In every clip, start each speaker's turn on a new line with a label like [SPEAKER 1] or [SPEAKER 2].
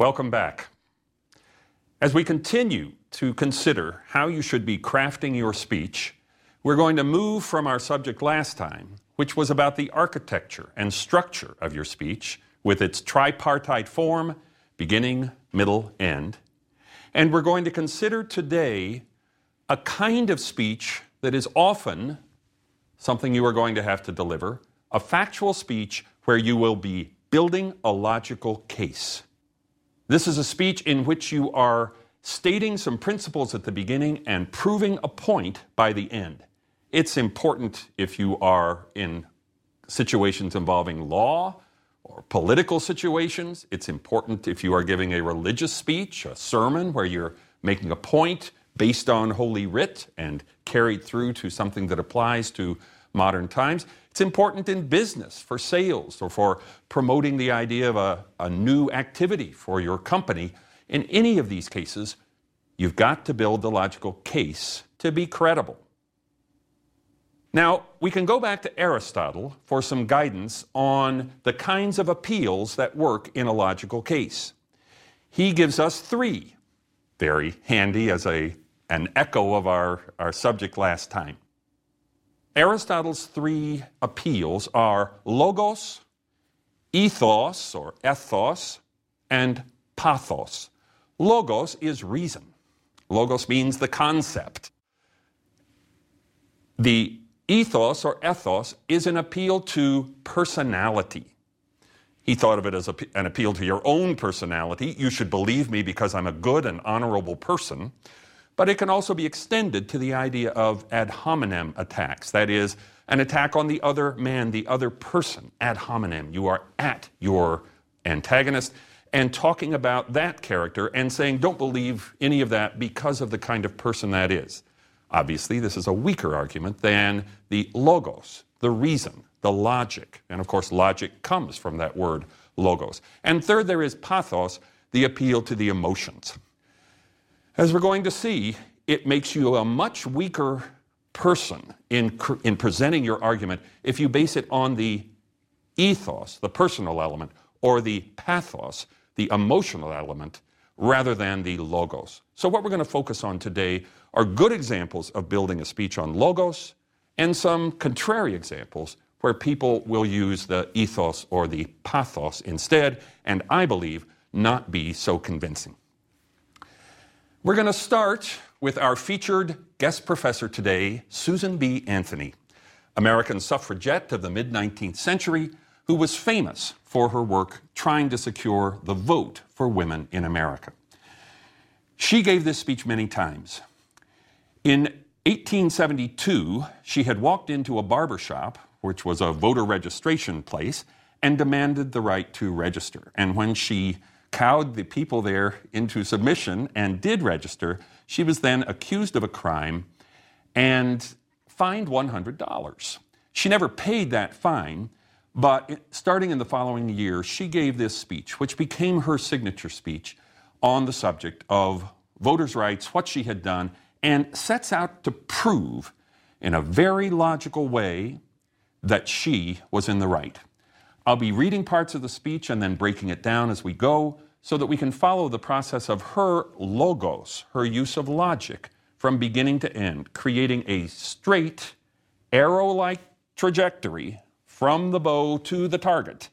[SPEAKER 1] Welcome back. As we continue to consider how you should be crafting your speech, we're going to move from our subject last time, which was about the architecture and structure of your speech with its tripartite form, beginning, middle, end. And we're going to consider today a kind of speech that is often something you are going to have to deliver a factual speech where you will be building a logical case. This is a speech in which you are stating some principles at the beginning and proving a point by the end. It's important if you are in situations involving law or political situations. It's important if you are giving a religious speech, a sermon where you're making a point based on Holy Writ and carried through to something that applies to modern times. It's important in business for sales or for promoting the idea of a, a new activity for your company. In any of these cases, you've got to build the logical case to be credible. Now, we can go back to Aristotle for some guidance on the kinds of appeals that work in a logical case. He gives us three, very handy as a, an echo of our, our subject last time. Aristotle's three appeals are logos, ethos or ethos, and pathos. Logos is reason. Logos means the concept. The ethos or ethos is an appeal to personality. He thought of it as a, an appeal to your own personality. You should believe me because I'm a good and honorable person. But it can also be extended to the idea of ad hominem attacks. That is, an attack on the other man, the other person, ad hominem. You are at your antagonist and talking about that character and saying, don't believe any of that because of the kind of person that is. Obviously, this is a weaker argument than the logos, the reason, the logic. And of course, logic comes from that word logos. And third, there is pathos, the appeal to the emotions. As we're going to see, it makes you a much weaker person in, in presenting your argument if you base it on the ethos, the personal element, or the pathos, the emotional element, rather than the logos. So, what we're going to focus on today are good examples of building a speech on logos and some contrary examples where people will use the ethos or the pathos instead, and I believe not be so convincing. We're going to start with our featured guest professor today, Susan B. Anthony, American suffragette of the mid 19th century, who was famous for her work trying to secure the vote for women in America. She gave this speech many times. In 1872, she had walked into a barber shop, which was a voter registration place, and demanded the right to register. And when she cowed the people there into submission and did register. She was then accused of a crime and fined $100. She never paid that fine, but starting in the following year, she gave this speech, which became her signature speech on the subject of voters' rights, what she had done, and sets out to prove in a very logical way that she was in the right. I'll be reading parts of the speech and then breaking it down as we go so that we can follow the process of her logos, her use of logic from beginning to end, creating a straight, arrow like trajectory from the bow to the target.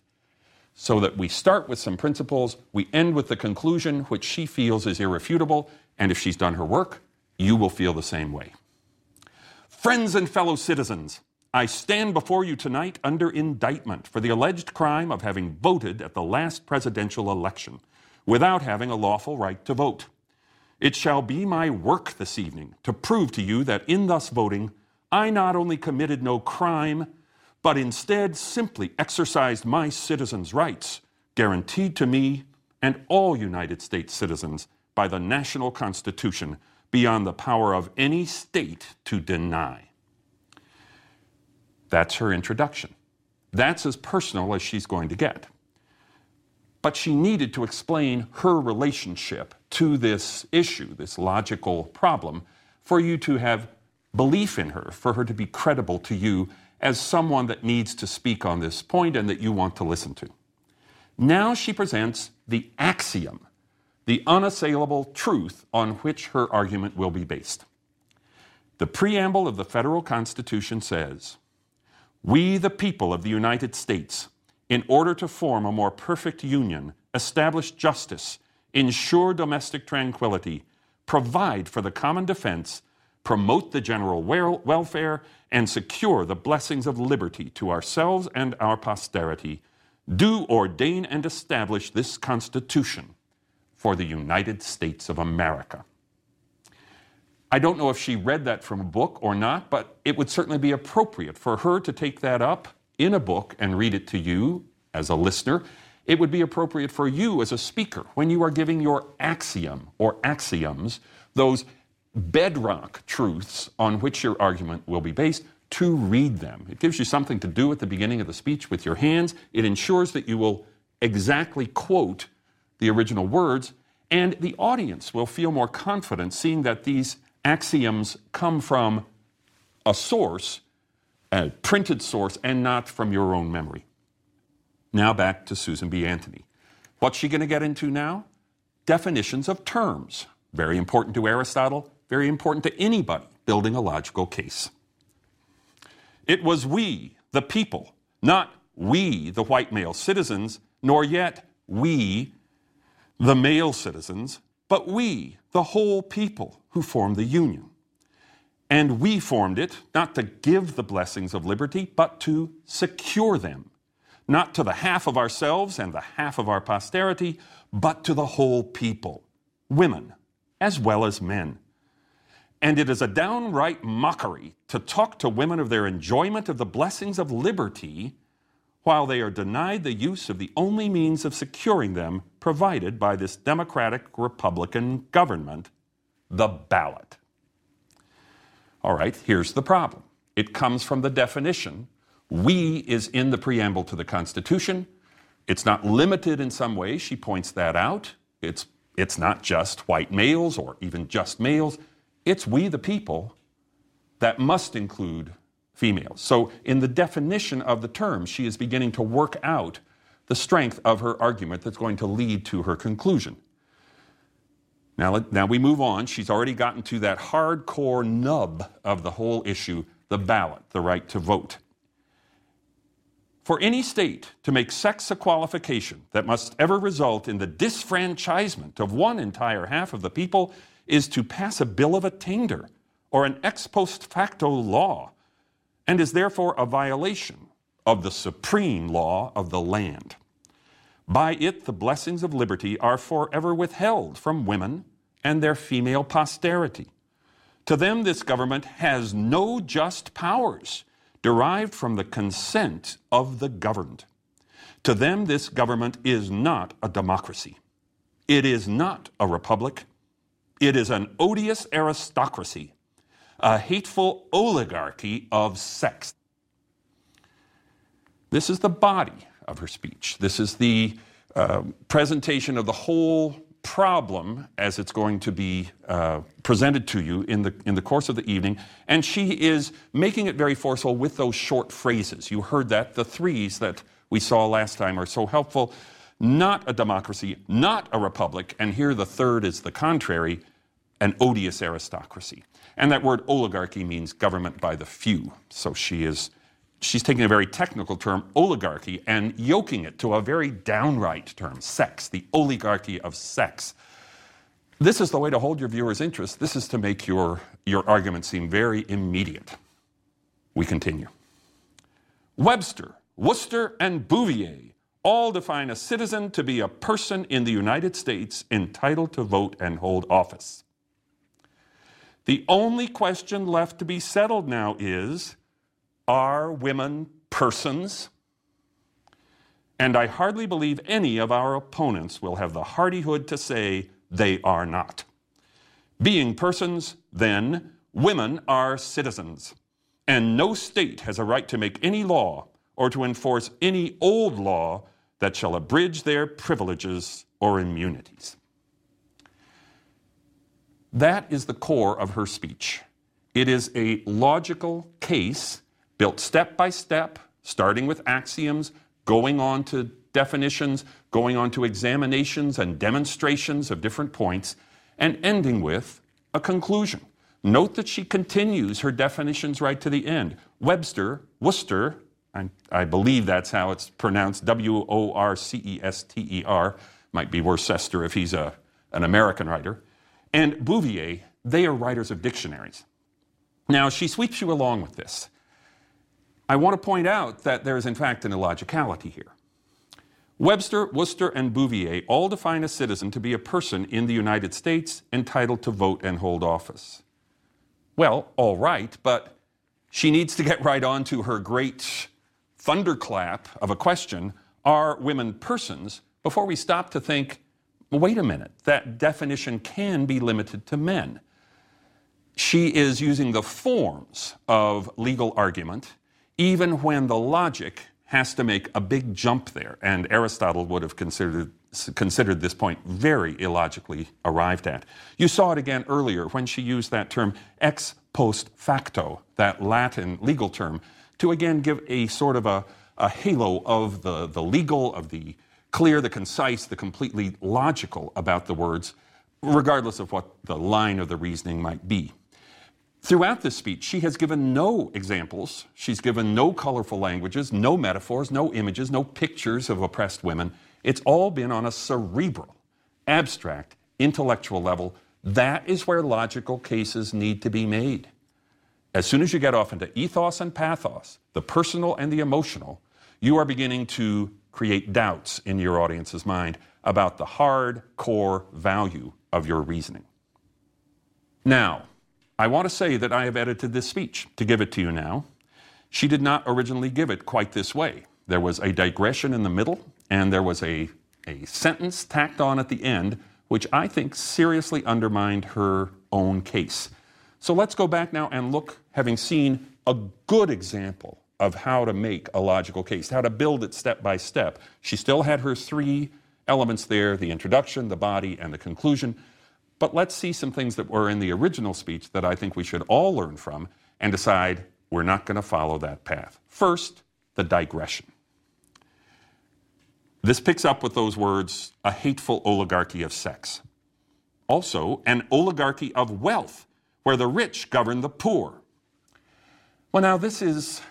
[SPEAKER 1] So that we start with some principles, we end with the conclusion, which she feels is irrefutable, and if she's done her work, you will feel the same way. Friends and fellow citizens, I stand before you tonight under indictment for the alleged crime of having voted at the last presidential election without having a lawful right to vote. It shall be my work this evening to prove to you that in thus voting, I not only committed no crime, but instead simply exercised my citizens' rights, guaranteed to me and all United States citizens by the national Constitution beyond the power of any state to deny. That's her introduction. That's as personal as she's going to get. But she needed to explain her relationship to this issue, this logical problem, for you to have belief in her, for her to be credible to you as someone that needs to speak on this point and that you want to listen to. Now she presents the axiom the unassailable truth on which her argument will be based. The preamble of the federal Constitution says, We, the people of the United States, in order to form a more perfect union, establish justice, ensure domestic tranquility, provide for the common defense, promote the general welfare, and secure the blessings of liberty to ourselves and our posterity, do ordain and establish this Constitution for the United States of America. I don't know if she read that from a book or not, but it would certainly be appropriate for her to take that up in a book and read it to you as a listener. It would be appropriate for you as a speaker when you are giving your axiom or axioms, those bedrock truths on which your argument will be based, to read them. It gives you something to do at the beginning of the speech with your hands. It ensures that you will exactly quote the original words, and the audience will feel more confident seeing that these axioms come from a source, a printed source, and not from your own memory. Now back to Susan B. Anthony. What's she going to get into now? Definitions of terms. Very important to Aristotle, very important to anybody building a logical case. It was we, the people, not we, the white male citizens, nor yet we, the male citizens, but we, the whole people, who formed the Union. And we formed it not to give the blessings of liberty, but to secure them, not to the half of ourselves and the half of our posterity, but to the whole people, women as well as men. And it is a downright mockery to talk to women of their enjoyment of the blessings of liberty while they are denied the use of the only means of securing them provided by this democratic Republican government, the ballot. All right, here's the problem it comes from the definition. We is in the preamble to the Constitution. It's not limited in some way. She points that out. It's, it's not just white males or even just males. It's we, the people, that must include females. So, in the definition of the term, she is beginning to work out the strength of her argument that's going to lead to her conclusion. Now, now we move on. She's already gotten to that hardcore nub of the whole issue the ballot, the right to vote. For any state to make sex a qualification that must ever result in the disfranchisement of one entire half of the people is to pass a bill of attainder or an ex post facto law and is therefore a violation of the supreme law of the land. By it, the blessings of liberty are forever withheld from women and their female posterity. To them, this government has no just powers derived from the consent of the governed. To them, this government is not a democracy. It is not a republic. It is an odious aristocracy a hateful oligarchy of sex. This is the body of her speech. This is the uh, presentation of the whole problem as it's going to be uh, presented to you in the, in the course of the evening. And she is making it very forceful with those short phrases. You heard that. The threes that we saw last time are so helpful. Not a democracy, not a republic. And here the third is the contrary an odious aristocracy. And that word oligarchy means government by the few. So she is she's taking a very technical term, oligarchy, and yoking it to a very downright term, sex, the oligarchy of sex. This is the way to hold your viewers' interest. This is to make your, your argument seem very immediate. We continue. Webster, Worcester, and Bouvier all define a citizen to be a person in the United States entitled to vote and hold office. The only question left to be settled now is are women persons? And I hardly believe any of our opponents will have the hardihood to say they are not. Being persons, then, women are citizens, and no state has a right to make any law or to enforce any old law that shall abridge their privileges or immunities. That is the core of her speech. It is a logical case built step by step, starting with axioms, going on to definitions, going on to examinations and demonstrations of different points, and ending with a conclusion. Note that she continues her definitions right to the end. Webster, Worcester, I, I believe that's how it's pronounced, W O R C E S T E R, might be Worcester if he's a, an American writer, and Bouvier, they are writers of dictionaries. Now, she sweeps you along with this. I want to point out that there is, in fact, an illogicality here. Webster, Worcester, and Bouvier all define a citizen to be a person in the United States entitled to vote and hold office. Well, all right, but she needs to get right on to her great thunderclap of a question Are women persons? before we stop to think, wait a minute, that definition can be limited to men. She is using the forms of legal argument, even when the logic has to make a big jump there. And Aristotle would have considered, considered this point very illogically arrived at. You saw it again earlier when she used that term ex post facto, that Latin legal term, to again give a sort of a, a halo of the, the legal, of the clear, the concise, the completely logical about the words, regardless of what the line of the reasoning might be. Throughout this speech, she has given no examples, she's given no colorful languages, no metaphors, no images, no pictures of oppressed women. It's all been on a cerebral, abstract, intellectual level. That is where logical cases need to be made. As soon as you get off into ethos and pathos, the personal and the emotional, you are beginning to create doubts in your audience's mind about the hard core value of your reasoning. Now, I want to say that I have edited this speech to give it to you now. She did not originally give it quite this way. There was a digression in the middle, and there was a, a sentence tacked on at the end, which I think seriously undermined her own case. So let's go back now and look, having seen a good example of how to make a logical case, how to build it step by step. She still had her three elements there the introduction, the body, and the conclusion. But let's see some things that were in the original speech that I think we should all learn from and decide we're not going to follow that path. First, the digression. This picks up with those words a hateful oligarchy of sex. Also, an oligarchy of wealth, where the rich govern the poor. Well, now, this is,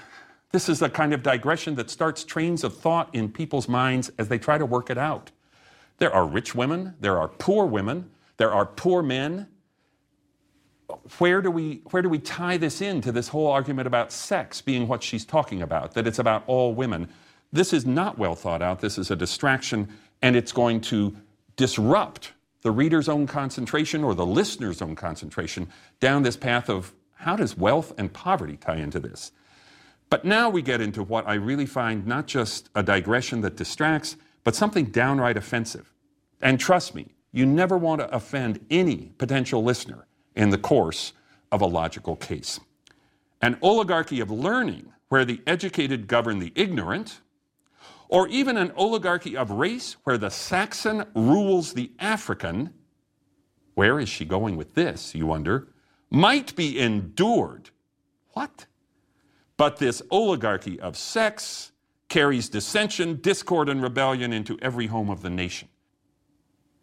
[SPEAKER 1] this is a kind of digression that starts trains of thought in people's minds as they try to work it out. There are rich women, there are poor women, there are poor men. Where do we, where do we tie this into this whole argument about sex being what she's talking about, that it's about all women? This is not well thought out. This is a distraction, and it's going to disrupt the reader's own concentration or the listener's own concentration down this path of how does wealth and poverty tie into this? But now we get into what I really find not just a digression that distracts, but something downright offensive. And trust me, you never want to offend any potential listener in the course of a logical case. An oligarchy of learning, where the educated govern the ignorant, or even an oligarchy of race, where the Saxon rules the African, where is she going with this, you wonder, might be endured. What? But this oligarchy of sex carries dissension, discord, and rebellion into every home of the nation.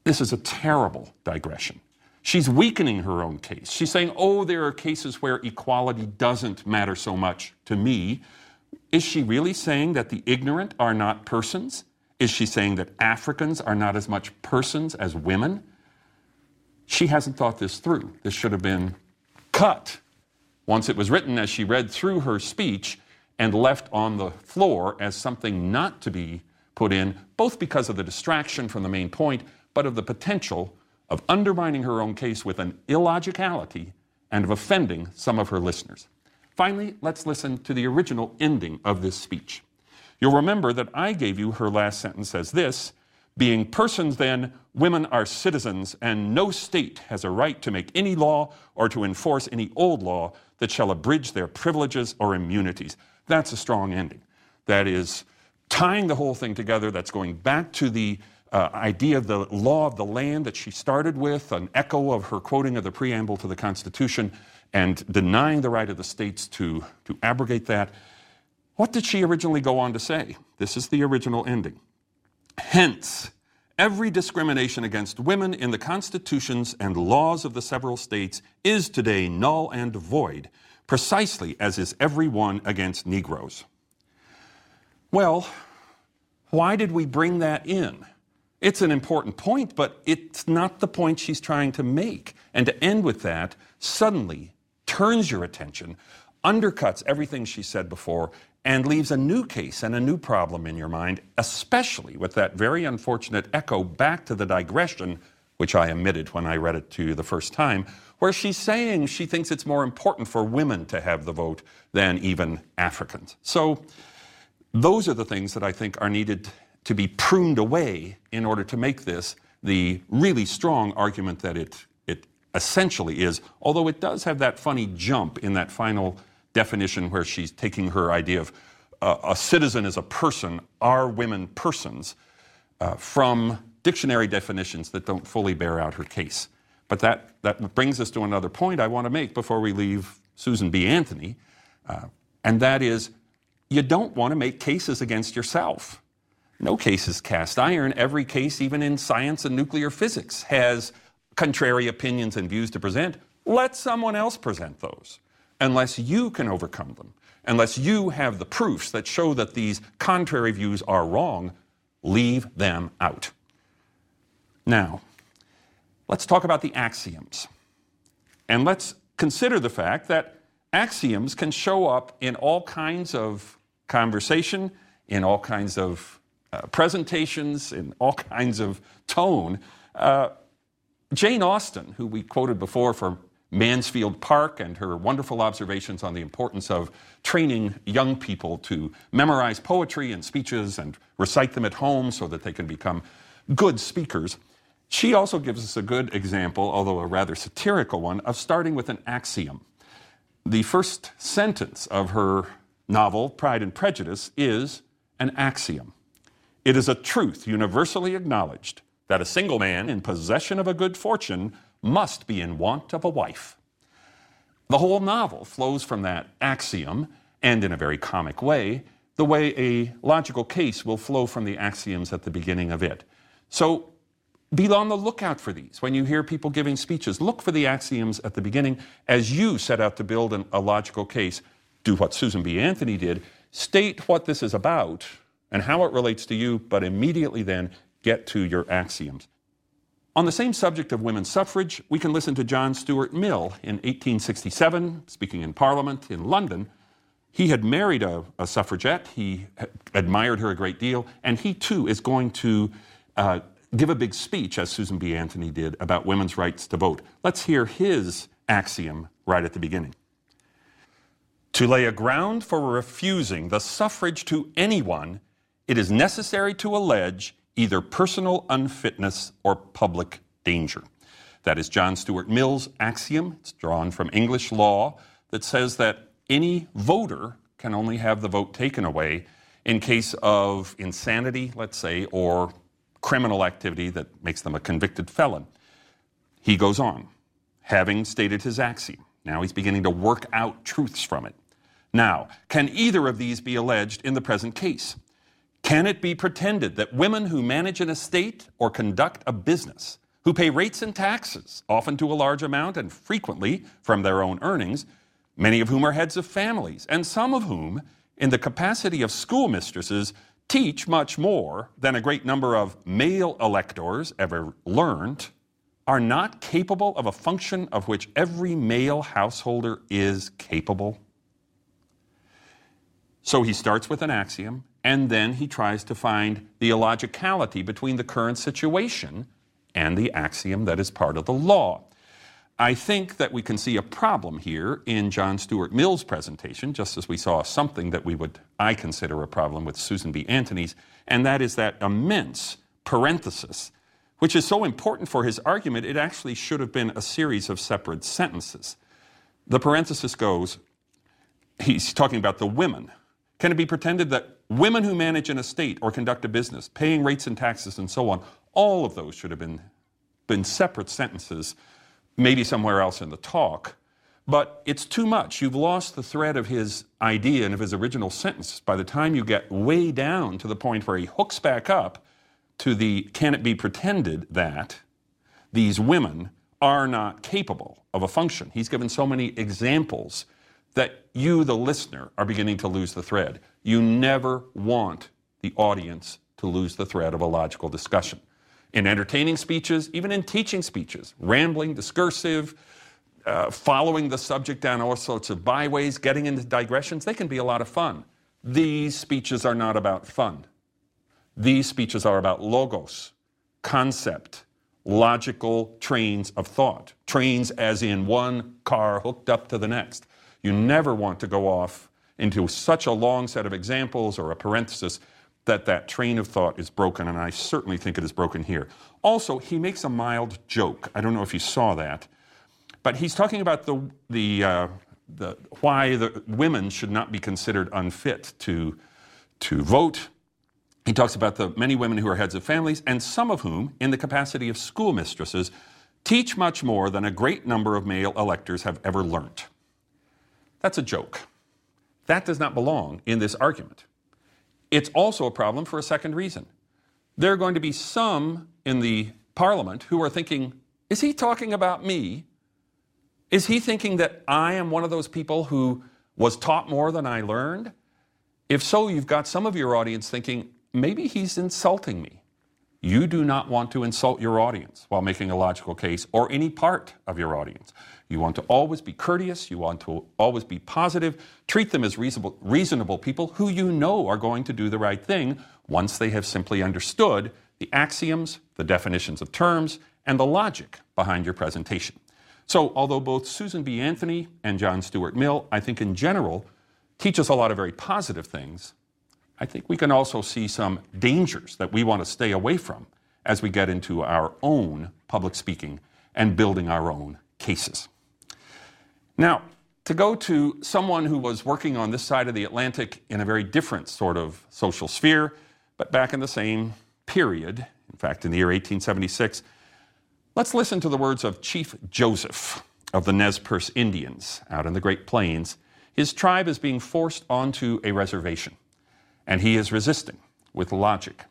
[SPEAKER 1] This is a terrible digression. She's weakening her own case. She's saying, oh, there are cases where equality doesn't matter so much to me. Is she really saying that the ignorant are not persons? Is she saying that Africans are not as much persons as women? She hasn't thought this through. This should have been cut once it was written as she read through her speech and left on the floor as something not to be put in, both because of the distraction from the main point, but of the potential of undermining her own case with an illogicality and of offending some of her listeners. Finally, let's listen to the original ending of this speech. You'll remember that I gave you her last sentence as this Being persons, then, women are citizens, and no state has a right to make any law or to enforce any old law that shall abridge their privileges or immunities. That's a strong ending. That is tying the whole thing together, that's going back to the uh, idea of the law of the land that she started with, an echo of her quoting of the preamble to the Constitution, and denying the right of the states to, to abrogate that. What did she originally go on to say? This is the original ending. Hence, every discrimination against women in the constitutions and laws of the several states is today null and void, precisely as is every one against Negroes. Well, why did we bring that in? It's an important point, but it's not the point she's trying to make. And to end with that, suddenly turns your attention, undercuts everything she said before, and leaves a new case and a new problem in your mind, especially with that very unfortunate echo back to the digression, which I omitted when I read it to you the first time, where she's saying she thinks it's more important for women to have the vote than even Africans. So, those are the things that I think are needed to be pruned away in order to make this the really strong argument that it, it essentially is, although it does have that funny jump in that final definition where she's taking her idea of uh, a citizen as a person, are women persons, uh, from dictionary definitions that don't fully bear out her case. But that, that brings us to another point I want to make before we leave Susan B. Anthony, uh, and that is you don't want to make cases against yourself. No case is cast iron. Every case, even in science and nuclear physics, has contrary opinions and views to present. Let someone else present those unless you can overcome them, unless you have the proofs that show that these contrary views are wrong, leave them out. Now, let's talk about the axioms. And let's consider the fact that axioms can show up in all kinds of conversation, in all kinds of uh, presentations, in all kinds of tone. Uh, Jane Austen, who we quoted before for Mansfield Park and her wonderful observations on the importance of training young people to memorize poetry and speeches and recite them at home so that they can become good speakers. She also gives us a good example, although a rather satirical one, of starting with an axiom. The first sentence of her novel, Pride and Prejudice, is an axiom. It is a truth universally acknowledged that a single man in possession of a good fortune must be in want of a wife. The whole novel flows from that axiom, and in a very comic way, the way a logical case will flow from the axioms at the beginning of it. So be on the lookout for these. When you hear people giving speeches, look for the axioms at the beginning as you set out to build an, a logical case. Do what Susan B. Anthony did state what this is about and how it relates to you, but immediately then get to your axioms. On the same subject of women's suffrage, we can listen to John Stuart Mill in 1867, speaking in Parliament in London. He had married a, a suffragette, he admired her a great deal, and he too is going to uh, give a big speech, as Susan B. Anthony did, about women's rights to vote. Let's hear his axiom right at the beginning. To lay a ground for refusing the suffrage to anyone, it is necessary to allege either personal unfitness or public danger. That is John Stuart Mill's axiom. It's drawn from English law that says that any voter can only have the vote taken away in case of insanity, let's say, or criminal activity that makes them a convicted felon. He goes on, having stated his axiom. Now he's beginning to work out truths from it. Now, can either of these be alleged in the present case? Can it be pretended that women who manage an estate or conduct a business, who pay rates and taxes, often to a large amount and frequently from their own earnings, many of whom are heads of families, and some of whom, in the capacity of schoolmistresses, teach much more than a great number of male electors ever learned, are not capable of a function of which every male householder is capable? So he starts with an axiom and then he tries to find the illogicality between the current situation and the axiom that is part of the law. I think that we can see a problem here in John Stuart Mill's presentation, just as we saw something that we would, I consider a problem with Susan B. Anthony's, and that is that immense parenthesis, which is so important for his argument, it actually should have been a series of separate sentences. The parenthesis goes, he's talking about the women. Can it be pretended that women who manage an estate or conduct a business, paying rates and taxes and so on, all of those should have been, been separate sentences, maybe somewhere else in the talk. But it's too much. You've lost the thread of his idea and of his original sentence by the time you get way down to the point where he hooks back up to the can it be pretended that these women are not capable of a function. He's given so many examples that you, the listener, are beginning to lose the thread. You never want the audience to lose the thread of a logical discussion. In entertaining speeches, even in teaching speeches, rambling, discursive, uh, following the subject down all sorts of byways, getting into digressions, they can be a lot of fun. These speeches are not about fun. These speeches are about logos, concept, logical trains of thought. Trains as in one car hooked up to the next. You never want to go off into such a long set of examples or a parenthesis that that train of thought is broken, and I certainly think it is broken here. Also, he makes a mild joke. I don't know if you saw that, but he's talking about the, the, uh, the, why the women should not be considered unfit to, to vote. He talks about the many women who are heads of families, and some of whom, in the capacity of schoolmistresses, teach much more than a great number of male electors have ever learnt. That's a joke. That does not belong in this argument. It's also a problem for a second reason. There are going to be some in the parliament who are thinking, is he talking about me? Is he thinking that I am one of those people who was taught more than I learned? If so, you've got some of your audience thinking, maybe he's insulting me. You do not want to insult your audience while making a logical case or any part of your audience. You want to always be courteous. You want to always be positive. Treat them as reasonable, reasonable people who you know are going to do the right thing once they have simply understood the axioms, the definitions of terms, and the logic behind your presentation. So, although both Susan B. Anthony and John Stuart Mill, I think in general, teach us a lot of very positive things, I think we can also see some dangers that we want to stay away from as we get into our own public speaking and building our own cases. Now, to go to someone who was working on this side of the Atlantic in a very different sort of social sphere, but back in the same period, in fact, in the year 1876, let's listen to the words of Chief Joseph of the Nez Perce Indians out in the Great Plains. His tribe is being forced onto a reservation, and he is resisting with logic.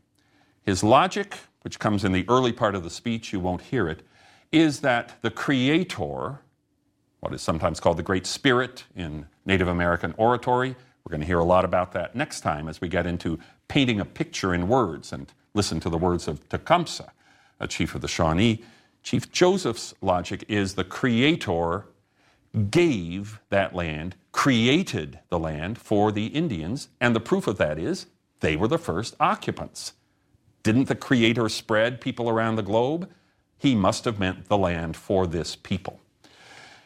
[SPEAKER 1] His logic, which comes in the early part of the speech, you won't hear it, is that the Creator what is sometimes called the Great Spirit in Native American oratory. We're going to hear a lot about that next time as we get into painting a picture in words and listen to the words of Tecumseh, a chief of the Shawnee. Chief Joseph's logic is the Creator gave that land, created the land for the Indians, and the proof of that is they were the first occupants. Didn't the Creator spread people around the globe? He must have meant the land for this people.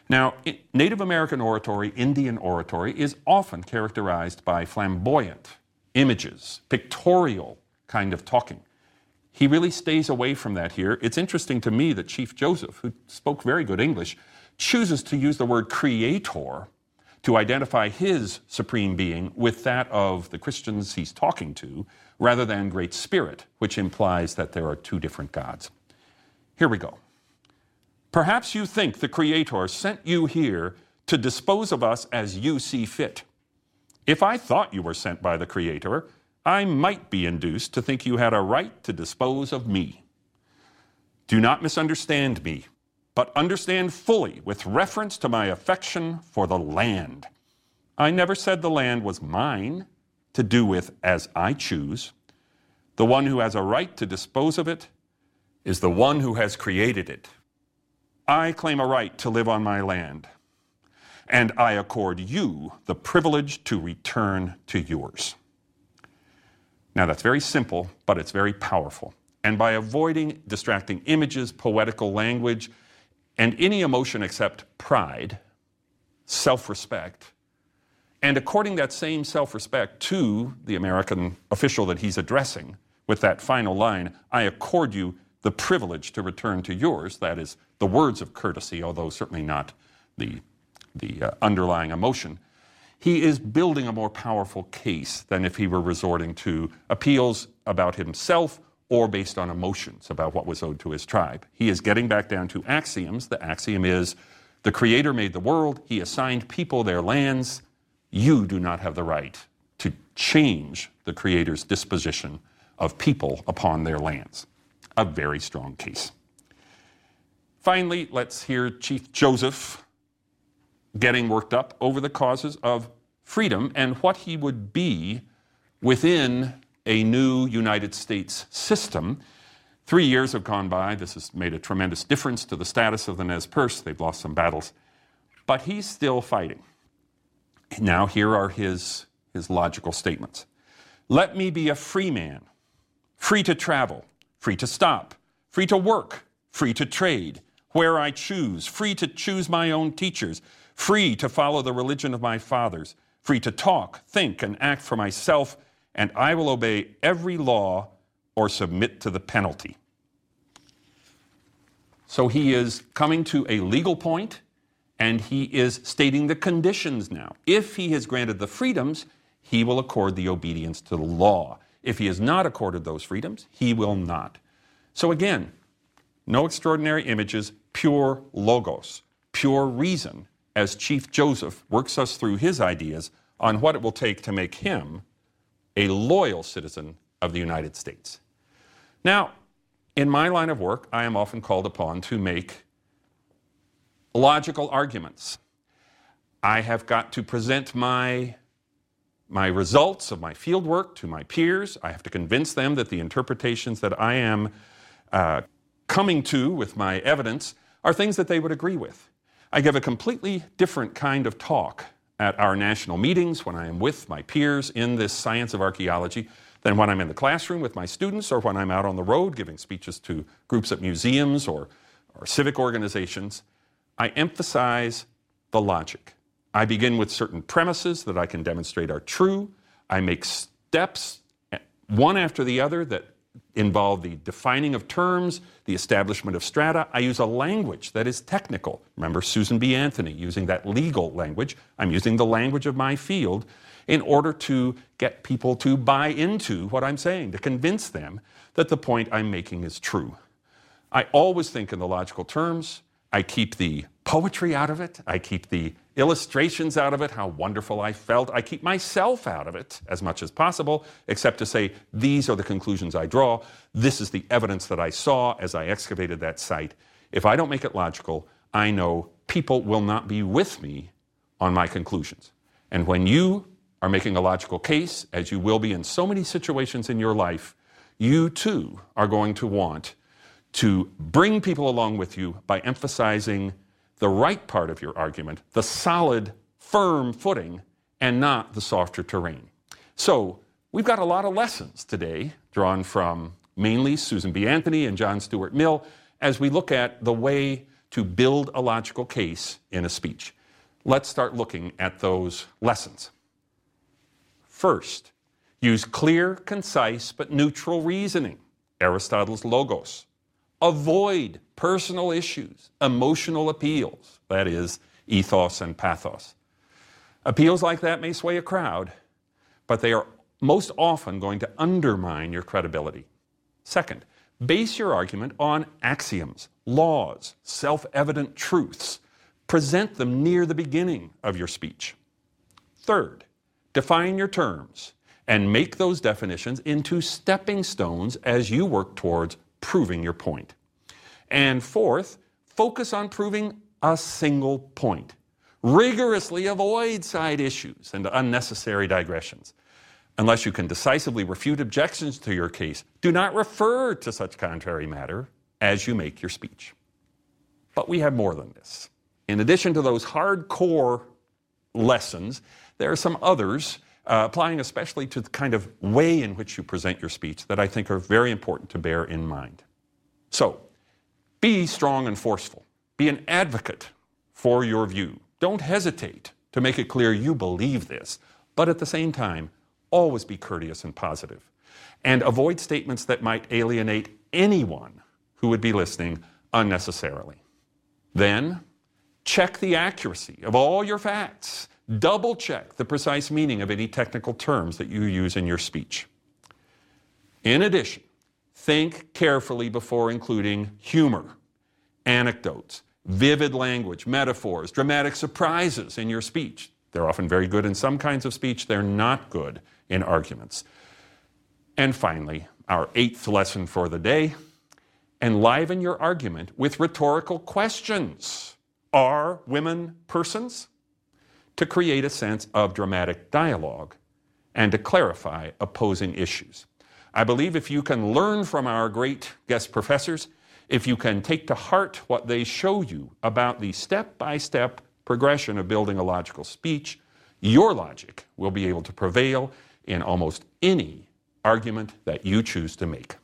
[SPEAKER 1] Now, Native American oratory, Indian oratory, is often characterized by flamboyant images, pictorial kind of talking. He really stays away from that here. It's interesting to me that Chief Joseph, who spoke very good English, chooses to use the word creator to identify his supreme being with that of the Christians he's talking to, rather than Great Spirit, which implies that there are two different gods. Here we go. Perhaps you think the Creator sent you here to dispose of us as you see fit. If I thought you were sent by the Creator, I might be induced to think you had a right to dispose of me. Do not misunderstand me, but understand fully with reference to my affection for the land. I never said the land was mine to do with as I choose. The one who has a right to dispose of it is the one who has created it. I claim a right to live on my land, and I accord you the privilege to return to yours. Now, that's very simple, but it's very powerful. And by avoiding distracting images, poetical language, and any emotion except pride, self respect, and according that same self respect to the American official that he's addressing with that final line, I accord you the privilege to return to yours, that is, the words of courtesy, although certainly not the, the uh, underlying emotion, he is building a more powerful case than if he were resorting to appeals about himself or based on emotions about what was owed to his tribe. He is getting back down to axioms. The axiom is the Creator made the world, He assigned people their lands. You do not have the right to change the Creator's disposition of people upon their lands. A very strong case. Finally, let's hear Chief Joseph getting worked up over the causes of freedom and what he would be within a new United States system. Three years have gone by. This has made a tremendous difference to the status of the Nez Perce. They've lost some battles, but he's still fighting. Now, here are his, his logical statements Let me be a free man, free to travel, free to stop, free to work, free to trade, where I choose, free to choose my own teachers, free to follow the religion of my fathers, free to talk, think, and act for myself, and I will obey every law or submit to the penalty. So he is coming to a legal point and he is stating the conditions now. If he has granted the freedoms, he will accord the obedience to the law. If he has not accorded those freedoms, he will not. So again, no extraordinary images, pure logos, pure reason, as Chief Joseph works us through his ideas on what it will take to make him a loyal citizen of the United States. Now, in my line of work, I am often called upon to make logical arguments. I have got to present my, my results of my fieldwork to my peers. I have to convince them that the interpretations that I am uh, coming to with my evidence are things that they would agree with. I give a completely different kind of talk at our national meetings when I am with my peers in this science of archaeology than when I'm in the classroom with my students or when I'm out on the road giving speeches to groups at museums or, or civic organizations. I emphasize the logic. I begin with certain premises that I can demonstrate are true. I make steps, eh, one after the other, that involve the defining of terms, the establishment of strata. I use a language that is technical. Remember Susan B. Anthony using that legal language. I'm using the language of my field in order to get people to buy into what I'm saying, to convince them that the point I'm making is true. I always think in the logical terms. I keep the poetry out of it. I keep the illustrations out of it, how wonderful I felt. I keep myself out of it as much as possible, except to say, these are the conclusions I draw. This is the evidence that I saw as I excavated that site. If I don't make it logical, I know people will not be with me on my conclusions. And when you are making a logical case, as you will be in so many situations in your life, you too are going to want to bring people along with you by emphasizing the right part of your argument, the solid, firm footing, and not the softer terrain. So, we've got a lot of lessons today drawn from mainly Susan B. Anthony and John Stuart Mill as we look at the way to build a logical case in a speech. Let's start looking at those lessons. First, use clear, concise, but neutral reasoning, Aristotle's logos. Avoid personal issues, emotional appeals, that is, ethos and pathos. Appeals like that may sway a crowd, but they are most often going to undermine your credibility. Second, base your argument on axioms, laws, self evident truths. Present them near the beginning of your speech. Third, define your terms and make those definitions into stepping stones as you work towards proving your point. And fourth, focus on proving a single point. Rigorously avoid side issues and unnecessary digressions. Unless you can decisively refute objections to your case, do not refer to such contrary matter as you make your speech. But we have more than this. In addition to those hardcore lessons, there are some others uh, applying especially to the kind of way in which you present your speech that I think are very important to bear in mind. So, be strong and forceful. Be an advocate for your view. Don't hesitate to make it clear you believe this, but at the same time, always be courteous and positive. And avoid statements that might alienate anyone who would be listening unnecessarily. Then, check the accuracy of all your facts Double check the precise meaning of any technical terms that you use in your speech. In addition, think carefully before including humor, anecdotes, vivid language, metaphors, dramatic surprises in your speech. They're often very good in some kinds of speech, they're not good in arguments. And finally, our eighth lesson for the day. Enliven your argument with rhetorical questions. Are women persons? To create a sense of dramatic dialogue and to clarify opposing issues. I believe if you can learn from our great guest professors, if you can take to heart what they show you about the step by step progression of building a logical speech, your logic will be able to prevail in almost any argument that you choose to make.